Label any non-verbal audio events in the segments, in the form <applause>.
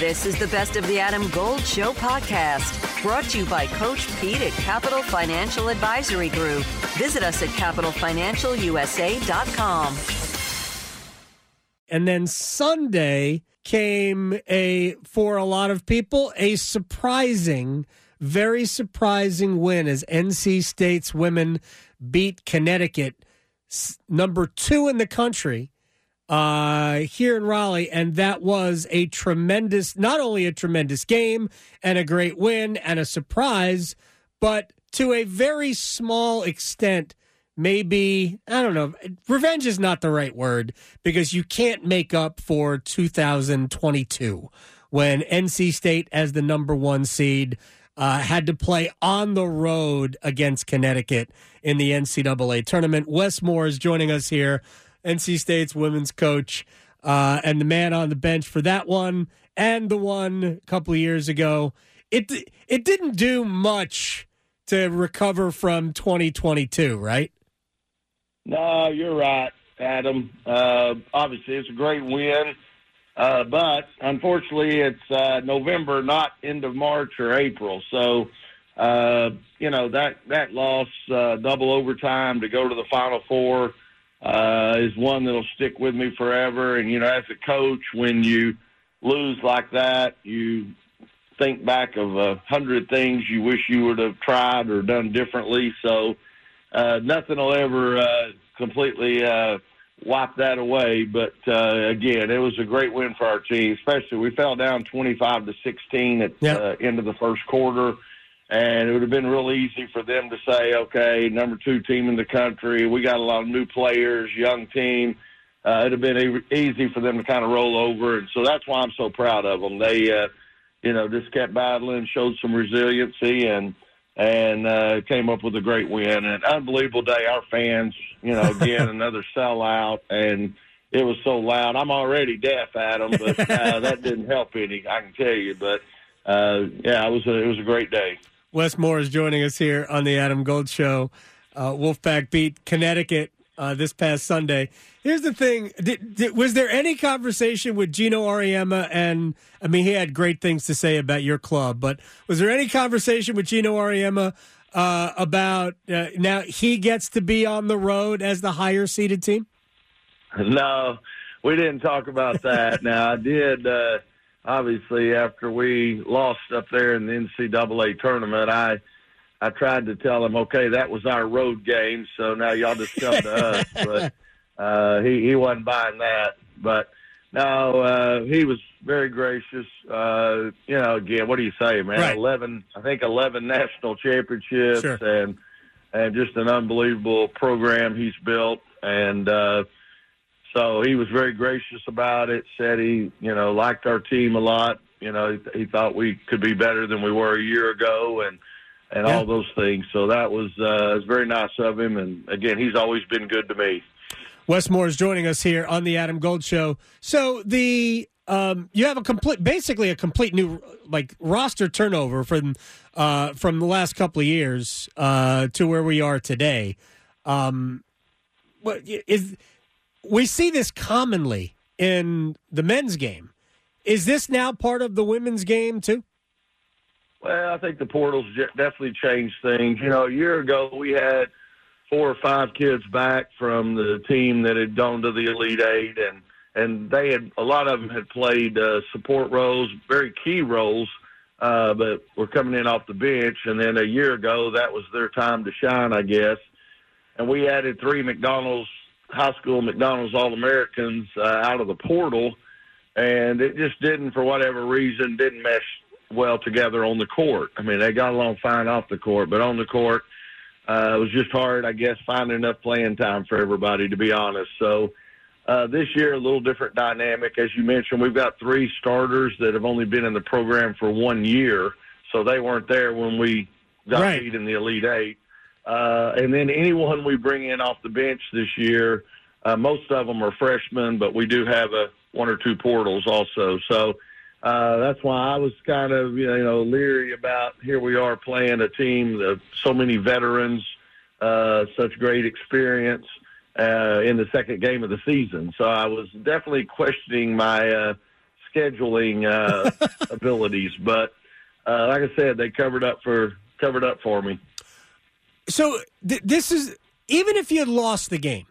This is the Best of the Adam Gold Show podcast, brought to you by Coach Pete at Capital Financial Advisory Group. Visit us at capitalfinancialusa.com. And then Sunday came a, for a lot of people, a surprising, very surprising win as NC State's women beat Connecticut, number two in the country uh, here in Raleigh, and that was a tremendous, not only a tremendous game and a great win and a surprise, but to a very small extent, maybe, I don't know, revenge is not the right word because you can't make up for 2022 when NC State, as the number one seed, uh, had to play on the road against Connecticut in the NCAA tournament. Wes Moore is joining us here NC State's women's coach, uh, and the man on the bench for that one and the one a couple of years ago. It it didn't do much to recover from 2022, right? No, you're right, Adam. Uh, obviously, it's a great win, uh, but unfortunately, it's uh, November, not end of March or April. So, uh, you know that that loss, uh, double overtime to go to the Final Four uh, is one that'll stick with me forever. And you know, as a coach, when you lose like that, you think back of a hundred things you wish you would have tried or done differently. So uh, nothing will ever uh, completely uh, wipe that away. But uh, again, it was a great win for our team. Especially we fell down twenty-five to sixteen at the yep. uh, end of the first quarter and it would have been real easy for them to say, okay, number two team in the country, we got a lot of new players, young team. Uh, it'd have been easy for them to kind of roll over, and so that's why I'm so proud of them. They, uh, you know, just kept battling, showed some resiliency, and and uh, came up with a great win. An unbelievable day. Our fans, you know, again <laughs> another sellout, and it was so loud. I'm already deaf, Adam, but uh, that didn't help any. I can tell you, but uh, yeah, it was a, it was a great day. Wes Moore is joining us here on the Adam Gold Show. Uh, Wolfpack beat Connecticut uh, this past Sunday. Here's the thing: did, did, was there any conversation with Geno Auriemma? And I mean, he had great things to say about your club, but was there any conversation with Geno Auriemma uh, about uh, now he gets to be on the road as the higher seeded team? No, we didn't talk about that. <laughs> now I did uh, obviously after we lost up there in the NCAA tournament, I I tried to tell him, okay, that was our road game, so now y'all just come to us. <laughs> But uh, he he wasn't buying that. But no, uh, he was very gracious. Uh, you know, again, what do you say, man? Right. Eleven, I think eleven national championships, sure. and and just an unbelievable program he's built, and. uh so he was very gracious about it. Said he, you know, liked our team a lot. You know, he, he thought we could be better than we were a year ago, and and yeah. all those things. So that was uh, was very nice of him. And again, he's always been good to me. Wes Moore is joining us here on the Adam Gold Show. So the um, you have a complete, basically a complete new like roster turnover from uh, from the last couple of years uh, to where we are today. Um, what is we see this commonly in the men's game. Is this now part of the women's game too? Well, I think the portals definitely changed things. You know, a year ago we had four or five kids back from the team that had gone to the Elite Eight, and and they had a lot of them had played uh, support roles, very key roles, uh, but were coming in off the bench. And then a year ago, that was their time to shine, I guess. And we added three McDonald's high school McDonald's All Americans uh, out of the portal, and it just didn't, for whatever reason, didn't mesh well together on the court. I mean, they got along fine off the court, but on the court, uh, it was just hard, I guess, finding enough playing time for everybody, to be honest. So uh, this year, a little different dynamic. As you mentioned, we've got three starters that have only been in the program for one year, so they weren't there when we got right. beat in the Elite Eight. Uh, and then anyone we bring in off the bench this year, uh, most of them are freshmen, but we do have a one or two portals also. So uh, that's why I was kind of you know leery about here we are playing a team of so many veterans, uh, such great experience uh, in the second game of the season. So I was definitely questioning my uh, scheduling uh, <laughs> abilities. But uh, like I said, they covered up for covered up for me. So th- this is even if you had lost the game,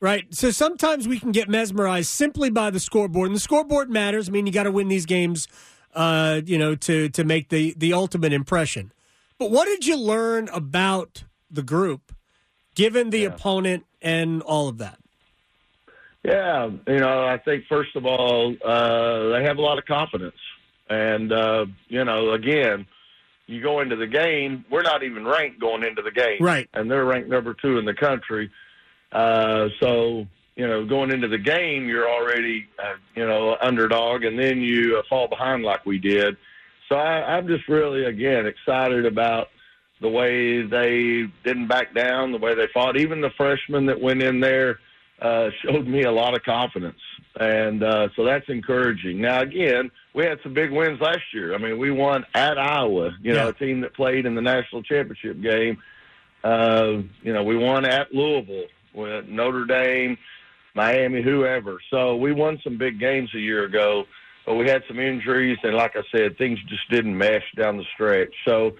right? So sometimes we can get mesmerized simply by the scoreboard, and the scoreboard matters. I mean, you got to win these games, uh, you know, to to make the the ultimate impression. But what did you learn about the group, given the yeah. opponent and all of that? Yeah, you know, I think first of all, uh, they have a lot of confidence, and uh, you know, again, you go into the game. We're not even ranked going into the game, right? And they're ranked number two in the country. Uh, so you know, going into the game, you're already uh, you know underdog, and then you uh, fall behind like we did. So I, I'm just really again excited about the way they didn't back down, the way they fought. Even the freshmen that went in there uh, <laughs> showed me a lot of confidence, and uh, so that's encouraging. Now, again, we had some big wins last year. I mean, we won at Iowa, you know, yeah. a team that played in the national championship game. Uh, you know, we won at Louisville, with Notre Dame, Miami, whoever. So we won some big games a year ago, but we had some injuries, and like I said, things just didn't mesh down the stretch. So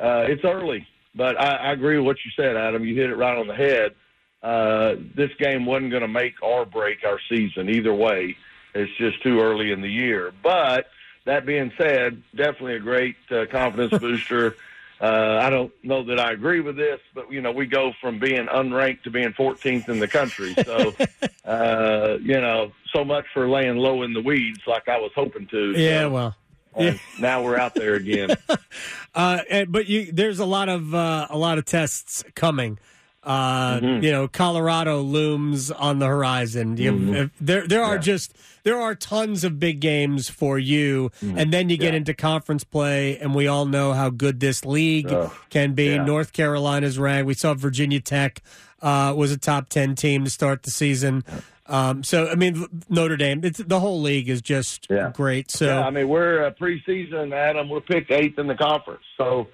uh, it's early, but I, I agree with what you said, Adam. You hit it right on the head uh, this game wasn't going to make or break our season either way. It's just too early in the year. But that being said, definitely a great uh, confidence <laughs> booster. Uh, I don't know that I agree with this, but you know, we go from being unranked to being 14th in the country. So, <laughs> uh, you know, so much for laying low in the weeds like I was hoping to. Yeah, so, well. Yeah. now we're out there again. <laughs> uh, but you, there's a lot of uh, a lot of tests coming. Uh, mm-hmm. You know, Colorado looms on the horizon. You, mm-hmm. if, there, there are yeah. just there are tons of big games for you, mm-hmm. and then you get yeah. into conference play, and we all know how good this league oh, can be. Yeah. North Carolina's ranked. We saw Virginia Tech uh, was a top ten team to start the season. Um, so I mean, Notre Dame. the whole league is just great. So I mean, we're a preseason, Adam. We're picked eighth in the conference. So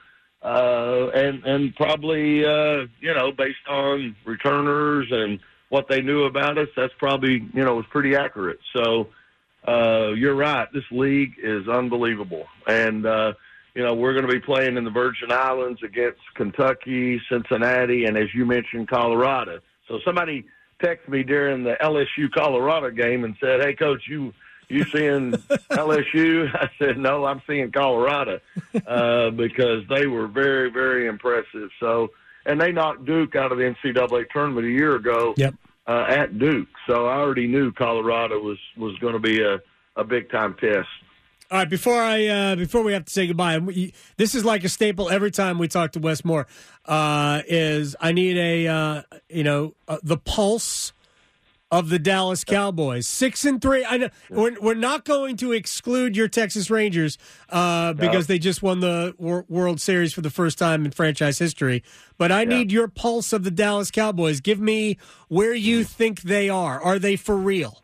uh, and and probably uh, you know based on returners and what they knew about us, that's probably you know was pretty accurate. So uh, you're right. This league is unbelievable, and uh, you know we're going to be playing in the Virgin Islands against Kentucky, Cincinnati, and as you mentioned, Colorado. So somebody texted me during the LSU Colorado game and said, "Hey, coach, you." You seeing LSU? <laughs> I said, no, I'm seeing Colorado uh, because they were very, very impressive. So, and they knocked Duke out of the NCAA tournament a year ago yep. uh, at Duke. So I already knew Colorado was was going to be a, a big time test. All right, before I uh, before we have to say goodbye, this is like a staple every time we talk to Wes Moore. Uh, is I need a uh, you know uh, the pulse of the Dallas Cowboys. Six and three. I know we're, we're not going to exclude your Texas Rangers uh, because no. they just won the World Series for the first time in franchise history. But I yeah. need your pulse of the Dallas Cowboys. Give me where you think they are. Are they for real?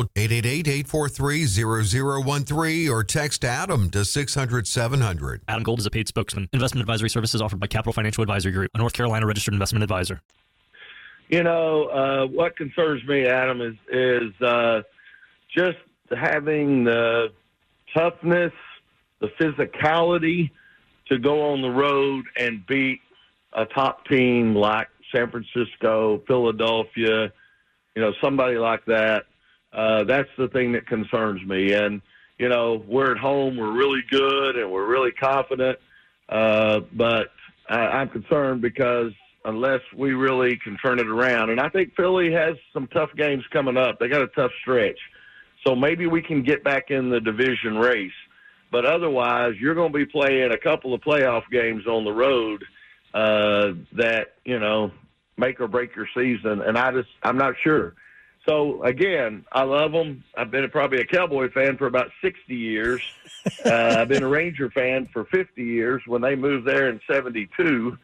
888 843-0013 or text Adam to 600-700. Adam Gold is a paid spokesman. Investment advisory services offered by Capital Financial Advisory Group, a North Carolina registered investment advisor. You know, uh, what concerns me, Adam, is, is uh, just having the toughness, the physicality to go on the road and beat a top team like San Francisco, Philadelphia, you know, somebody like that uh, that's the thing that concerns me. And you know, we're at home, we're really good, and we're really confident. Uh, but I, I'm concerned because unless we really can turn it around, and I think Philly has some tough games coming up. They got a tough stretch, so maybe we can get back in the division race. But otherwise, you're going to be playing a couple of playoff games on the road uh, that you know make or break your season, and I just I'm not sure. So again, I love them. I've been probably a Cowboy fan for about 60 years. <laughs> uh, I've been a Ranger fan for 50 years when they moved there in 72.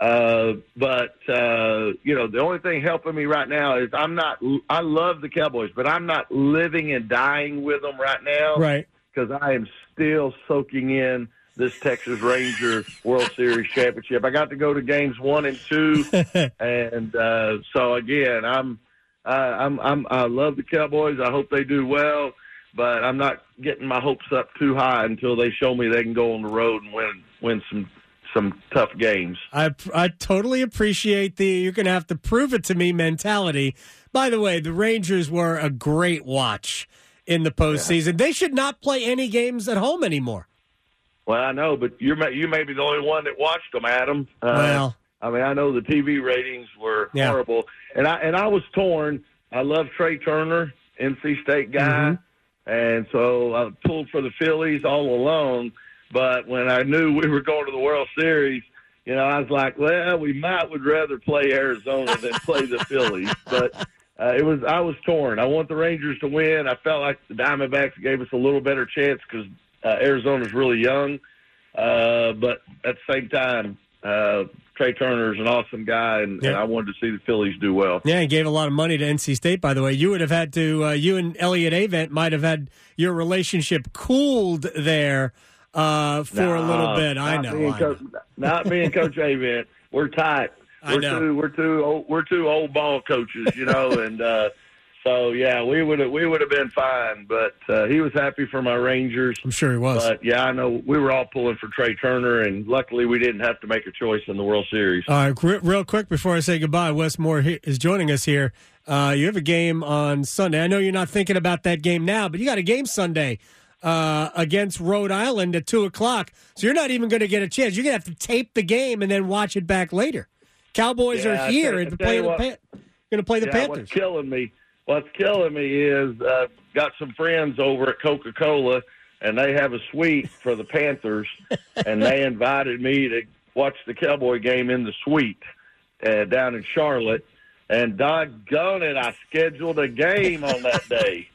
Uh, but uh, you know, the only thing helping me right now is I'm not. I love the Cowboys, but I'm not living and dying with them right now. Right. Because I am still soaking in this Texas Ranger World Series championship. I got to go to games one and two, <laughs> and uh, so again, I'm, uh, I'm, I'm, I love the Cowboys. I hope they do well, but I'm not getting my hopes up too high until they show me they can go on the road and win, win some some tough games. I I totally appreciate the you're going to have to prove it to me mentality. By the way, the Rangers were a great watch in the postseason. Yeah. They should not play any games at home anymore. Well, I know, but you're you may be the only one that watched them, Adam. Uh, well, I mean, I know the TV ratings were yeah. horrible, and I and I was torn. I love Trea Turner, NC State guy, mm-hmm. and so I pulled for the Phillies all along. But when I knew we were going to the World Series, you know, I was like, well, we might would rather play Arizona than play the <laughs> Phillies. But uh, it was I was torn. I want the Rangers to win. I felt like the Diamondbacks gave us a little better chance because uh, Arizona's really young. Uh, but at the same time, uh, Turner is an awesome guy, and, and, I wanted to see the Phillies do well. Yeah, he gave a lot of money to NC State, by the way. You would have had to, uh, you and Elliott Avent might have had your relationship cooled there uh, for no, a little bit. I know. Me I Coach, know. Not me and Coach Avent. We're tight. <laughs> We're two. We're two. Old, we're two old ball coaches, you know, and uh, so yeah, we would have we would have been fine. But uh, he was happy for my Rangers. I'm sure he was. But yeah, I know we were all pulling for Trea Turner, and luckily we didn't have to make a choice in the World Series. All right, real quick before I say goodbye, Wes Moore is joining us here. Uh, you have a game on Sunday. I know you're not thinking about that game now, but you got a game Sunday uh, against Rhode Island at two o'clock. So you're not even going to get a chance. You're going to have to tape the game and then watch it back later. Cowboys yeah, are here and play the Pan- going to play the yeah, Panthers. What's killing me? What's killing me is uh, got some friends over at Coca Cola, and they have a suite for the Panthers, <laughs> and they invited me to watch the Cowboy game in the suite uh, down in Charlotte. And doggone it, I scheduled a game on that <laughs> day.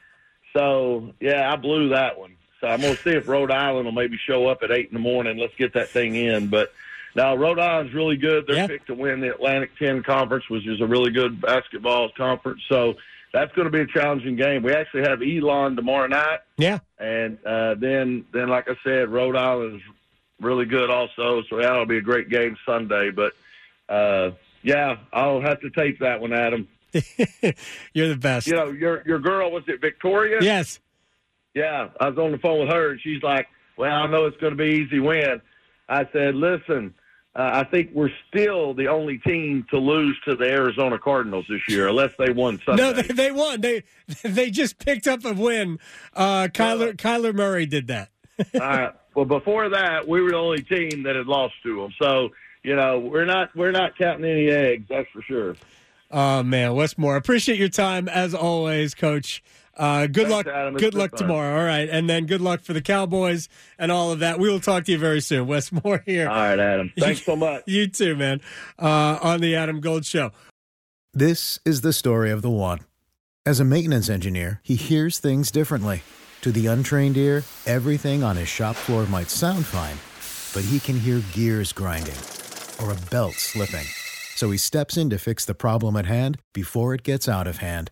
So yeah, I blew that one. So I'm going to see if Rhode Island will maybe show up at eight in the morning. Let's get that thing in. But now Rhode Island's really good. They're yeah. picked to win the Atlantic 10 Conference, which is a really good basketball conference. So that's going to be a challenging game. We actually have Elon tomorrow night. Yeah, and uh, then then like I said, Rhode Island is really good also. So that'll be a great game Sunday. But uh, yeah, I'll have to tape that one, Adam. <laughs> You're the best. You know, your your girl was it Victoria? Yes. Yeah, I was on the phone with her, and she's like, "Well, I know it's going to be easy win." I said, "Listen, uh, I think we're still the only team to lose to the Arizona Cardinals this year, unless they won Sunday." No, they, they won. They <laughs> they just picked up a win. Uh, Kyler uh, Kyler Murray did that. <laughs> all right. Well, before that, we were the only team that had lost to them. So you know, we're not we're not counting any eggs. That's for sure. Oh man, Wes Moore, appreciate your time as always, Coach. Uh, good Thanks, luck. Adam. Good luck fun. tomorrow. All right, and then good luck for the Cowboys and all of that. We will talk to you very soon. Wes Moore here. All right, Adam. <laughs> Thanks so much. <laughs> you too, man. Uh, on the Adam Gold Show. This is the story of the one. As a maintenance engineer, he hears things differently. To the untrained ear, everything on his shop floor might sound fine, but he can hear gears grinding or a belt slipping. So he steps in to fix the problem at hand before it gets out of hand